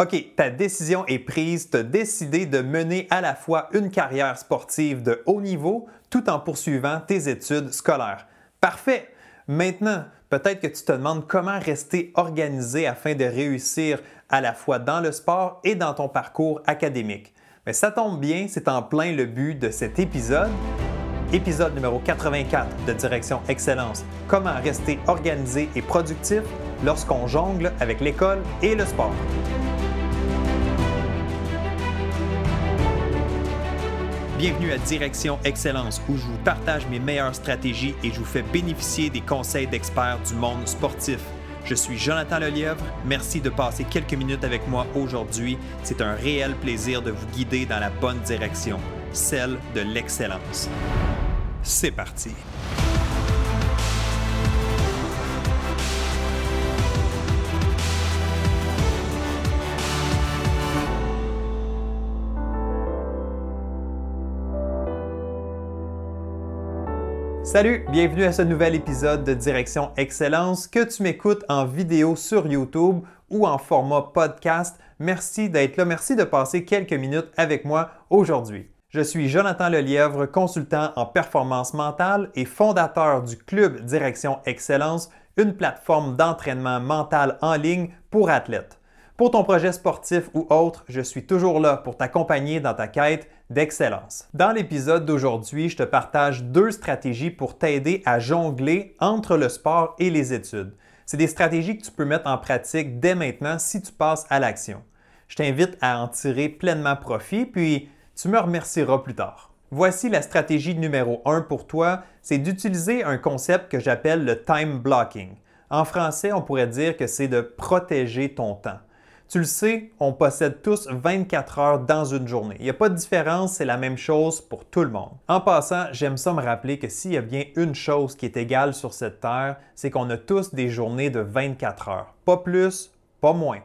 OK, ta décision est prise, tu as décidé de mener à la fois une carrière sportive de haut niveau tout en poursuivant tes études scolaires. Parfait! Maintenant, peut-être que tu te demandes comment rester organisé afin de réussir à la fois dans le sport et dans ton parcours académique. Mais ça tombe bien, c'est en plein le but de cet épisode. Épisode numéro 84 de Direction Excellence. Comment rester organisé et productif lorsqu'on jongle avec l'école et le sport. Bienvenue à Direction Excellence où je vous partage mes meilleures stratégies et je vous fais bénéficier des conseils d'experts du monde sportif. Je suis Jonathan Lelièvre. Merci de passer quelques minutes avec moi aujourd'hui. C'est un réel plaisir de vous guider dans la bonne direction, celle de l'excellence. C'est parti. Salut, bienvenue à ce nouvel épisode de Direction Excellence. Que tu m'écoutes en vidéo sur YouTube ou en format podcast, merci d'être là, merci de passer quelques minutes avec moi aujourd'hui. Je suis Jonathan Lelièvre, consultant en performance mentale et fondateur du Club Direction Excellence, une plateforme d'entraînement mental en ligne pour athlètes. Pour ton projet sportif ou autre, je suis toujours là pour t'accompagner dans ta quête d'excellence. Dans l'épisode d'aujourd'hui, je te partage deux stratégies pour t'aider à jongler entre le sport et les études. C'est des stratégies que tu peux mettre en pratique dès maintenant si tu passes à l'action. Je t'invite à en tirer pleinement profit, puis tu me remercieras plus tard. Voici la stratégie numéro 1 pour toi, c'est d'utiliser un concept que j'appelle le time blocking. En français, on pourrait dire que c'est de protéger ton temps. Tu le sais, on possède tous 24 heures dans une journée. Il n'y a pas de différence, c'est la même chose pour tout le monde. En passant, j'aime ça me rappeler que s'il y a bien une chose qui est égale sur cette terre, c'est qu'on a tous des journées de 24 heures. Pas plus, pas moins.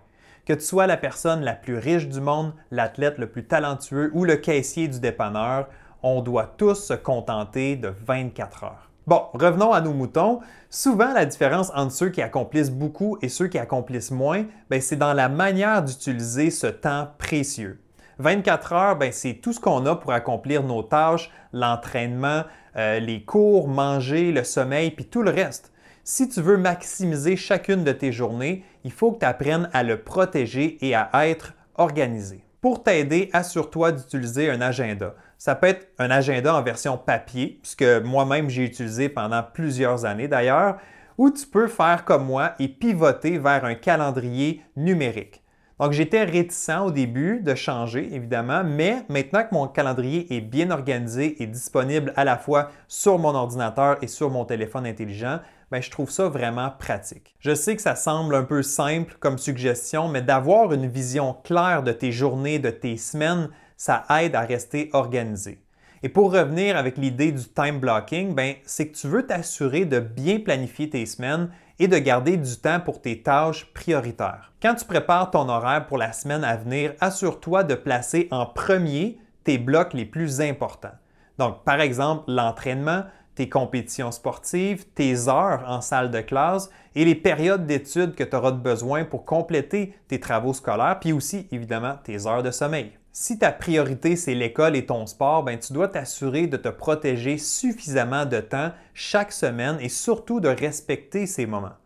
Que tu sois la personne la plus riche du monde, l'athlète le plus talentueux ou le caissier du dépanneur, on doit tous se contenter de 24 heures. Bon, revenons à nos moutons. Souvent, la différence entre ceux qui accomplissent beaucoup et ceux qui accomplissent moins, ben, c'est dans la manière d'utiliser ce temps précieux. 24 heures, ben, c'est tout ce qu'on a pour accomplir nos tâches, l'entraînement, euh, les cours, manger, le sommeil, puis tout le reste. Si tu veux maximiser chacune de tes journées, il faut que tu apprennes à le protéger et à être organisé. Pour t'aider, assure-toi d'utiliser un agenda. Ça peut être un agenda en version papier, puisque moi-même j'ai utilisé pendant plusieurs années d'ailleurs, ou tu peux faire comme moi et pivoter vers un calendrier numérique. Donc j'étais réticent au début de changer, évidemment, mais maintenant que mon calendrier est bien organisé et disponible à la fois sur mon ordinateur et sur mon téléphone intelligent, ben, je trouve ça vraiment pratique. Je sais que ça semble un peu simple comme suggestion, mais d'avoir une vision claire de tes journées, de tes semaines, ça aide à rester organisé. Et pour revenir avec l'idée du time blocking, ben, c'est que tu veux t'assurer de bien planifier tes semaines et de garder du temps pour tes tâches prioritaires. Quand tu prépares ton horaire pour la semaine à venir, assure-toi de placer en premier tes blocs les plus importants. Donc, par exemple, l'entraînement, tes compétitions sportives, tes heures en salle de classe et les périodes d'études que tu auras besoin pour compléter tes travaux scolaires, puis aussi, évidemment, tes heures de sommeil. Si ta priorité, c'est l'école et ton sport, ben, tu dois t'assurer de te protéger suffisamment de temps chaque semaine et surtout de respecter ces moments.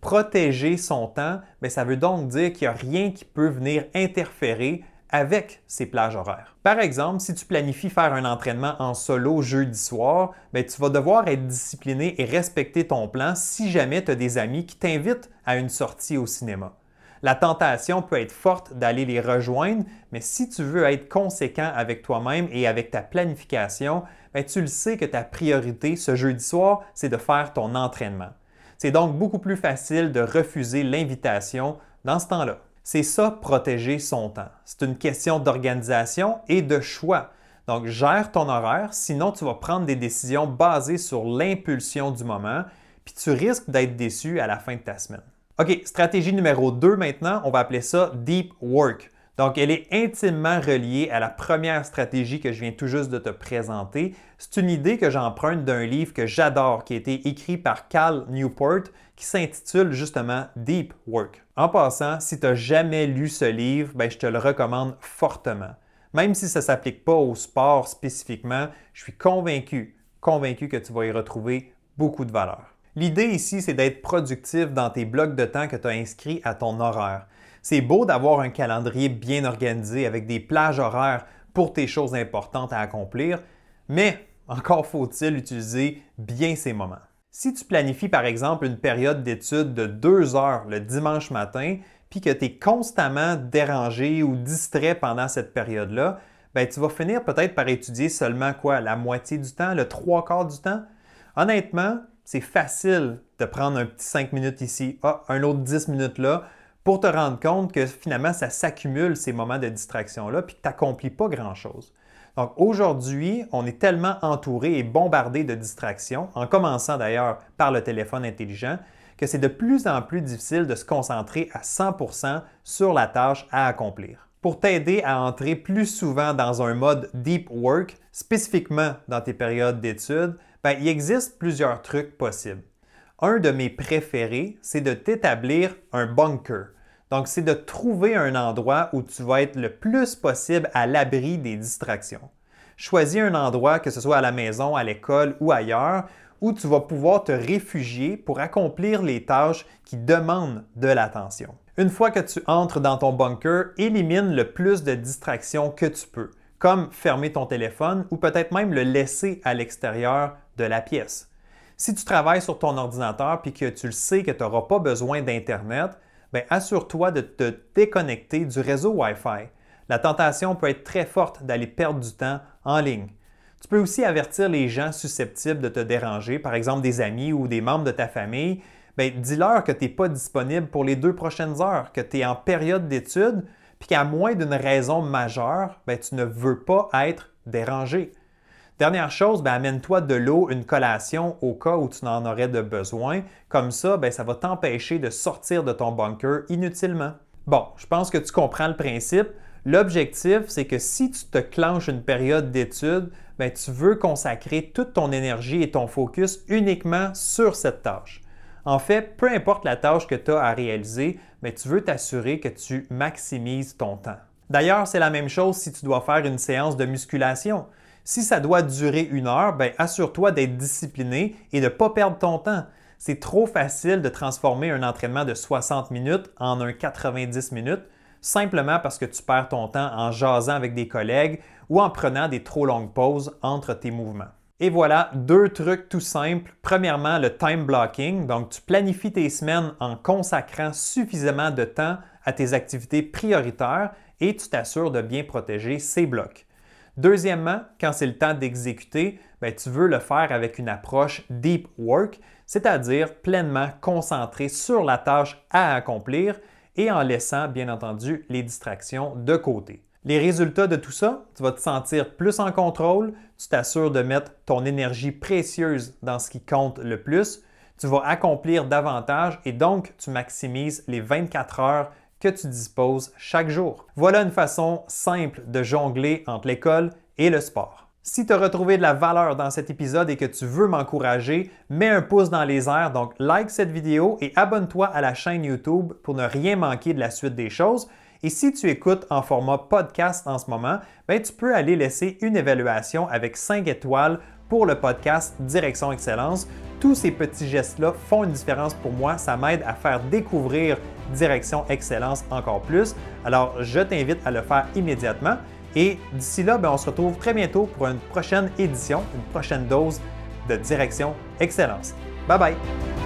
Protéger son temps, ben, ça veut donc dire qu'il n'y a rien qui peut venir interférer avec ces plages horaires. Par exemple, si tu planifies faire un entraînement en solo jeudi soir, ben, tu vas devoir être discipliné et respecter ton plan si jamais tu as des amis qui t'invitent à une sortie au cinéma. La tentation peut être forte d'aller les rejoindre, mais si tu veux être conséquent avec toi-même et avec ta planification, ben, tu le sais que ta priorité ce jeudi soir, c'est de faire ton entraînement. C'est donc beaucoup plus facile de refuser l'invitation dans ce temps-là. C'est ça, protéger son temps. C'est une question d'organisation et de choix. Donc, gère ton horaire, sinon tu vas prendre des décisions basées sur l'impulsion du moment, puis tu risques d'être déçu à la fin de ta semaine. OK, stratégie numéro 2 maintenant, on va appeler ça Deep Work. Donc, elle est intimement reliée à la première stratégie que je viens tout juste de te présenter. C'est une idée que j'emprunte d'un livre que j'adore, qui a été écrit par Cal Newport, qui s'intitule justement Deep Work. En passant, si tu n'as jamais lu ce livre, ben, je te le recommande fortement. Même si ça ne s'applique pas au sport spécifiquement, je suis convaincu, convaincu que tu vas y retrouver beaucoup de valeur. L'idée ici, c'est d'être productif dans tes blocs de temps que tu as inscrits à ton horaire. C'est beau d'avoir un calendrier bien organisé avec des plages horaires pour tes choses importantes à accomplir, mais encore faut-il utiliser bien ces moments. Si tu planifies par exemple une période d'études de deux heures le dimanche matin, puis que tu es constamment dérangé ou distrait pendant cette période-là, ben, tu vas finir peut-être par étudier seulement quoi, la moitié du temps, le trois quarts du temps? Honnêtement, c'est facile de prendre un petit cinq minutes ici, ah, un autre dix minutes là, pour te rendre compte que finalement, ça s'accumule ces moments de distraction-là, puis que tu n'accomplis pas grand-chose. Donc aujourd'hui, on est tellement entouré et bombardé de distractions, en commençant d'ailleurs par le téléphone intelligent, que c'est de plus en plus difficile de se concentrer à 100% sur la tâche à accomplir. Pour t'aider à entrer plus souvent dans un mode deep work, spécifiquement dans tes périodes d'études, ben, il existe plusieurs trucs possibles. Un de mes préférés, c'est de t'établir un bunker. Donc, c'est de trouver un endroit où tu vas être le plus possible à l'abri des distractions. Choisis un endroit, que ce soit à la maison, à l'école ou ailleurs, où tu vas pouvoir te réfugier pour accomplir les tâches qui demandent de l'attention. Une fois que tu entres dans ton bunker, élimine le plus de distractions que tu peux, comme fermer ton téléphone ou peut-être même le laisser à l'extérieur de la pièce. Si tu travailles sur ton ordinateur puis que tu le sais que tu n'auras pas besoin d'Internet, ben, assure-toi de te déconnecter du réseau Wi-Fi. La tentation peut être très forte d'aller perdre du temps en ligne. Tu peux aussi avertir les gens susceptibles de te déranger, par exemple des amis ou des membres de ta famille. Ben, dis-leur que tu n'es pas disponible pour les deux prochaines heures, que tu es en période d'études, puis qu'à moins d'une raison majeure, ben, tu ne veux pas être dérangé. Dernière chose, ben, amène-toi de l'eau, une collation au cas où tu n'en aurais de besoin. Comme ça, ben, ça va t'empêcher de sortir de ton bunker inutilement. Bon, je pense que tu comprends le principe. L'objectif, c'est que si tu te clenches une période d'études, tu veux consacrer toute ton énergie et ton focus uniquement sur cette tâche. En fait, peu importe la tâche que tu as à réaliser, ben, tu veux t'assurer que tu maximises ton temps. D'ailleurs, c'est la même chose si tu dois faire une séance de musculation. Si ça doit durer une heure, ben, assure-toi d'être discipliné et de ne pas perdre ton temps. C'est trop facile de transformer un entraînement de 60 minutes en un 90 minutes simplement parce que tu perds ton temps en jasant avec des collègues ou en prenant des trop longues pauses entre tes mouvements. Et voilà deux trucs tout simples. Premièrement, le time blocking. Donc, tu planifies tes semaines en consacrant suffisamment de temps à tes activités prioritaires et tu t'assures de bien protéger ces blocs. Deuxièmement, quand c'est le temps d'exécuter, ben, tu veux le faire avec une approche deep work, c'est-à-dire pleinement concentré sur la tâche à accomplir et en laissant bien entendu les distractions de côté. Les résultats de tout ça, tu vas te sentir plus en contrôle, tu t'assures de mettre ton énergie précieuse dans ce qui compte le plus, tu vas accomplir davantage et donc tu maximises les 24 heures que tu disposes chaque jour. Voilà une façon simple de jongler entre l'école et le sport. Si tu as retrouvé de la valeur dans cet épisode et que tu veux m'encourager, mets un pouce dans les airs, donc like cette vidéo et abonne-toi à la chaîne YouTube pour ne rien manquer de la suite des choses. Et si tu écoutes en format podcast en ce moment, ben, tu peux aller laisser une évaluation avec 5 étoiles pour le podcast Direction Excellence. Tous ces petits gestes-là font une différence pour moi. Ça m'aide à faire découvrir Direction Excellence encore plus. Alors, je t'invite à le faire immédiatement. Et d'ici là, ben, on se retrouve très bientôt pour une prochaine édition, une prochaine dose de Direction Excellence. Bye bye!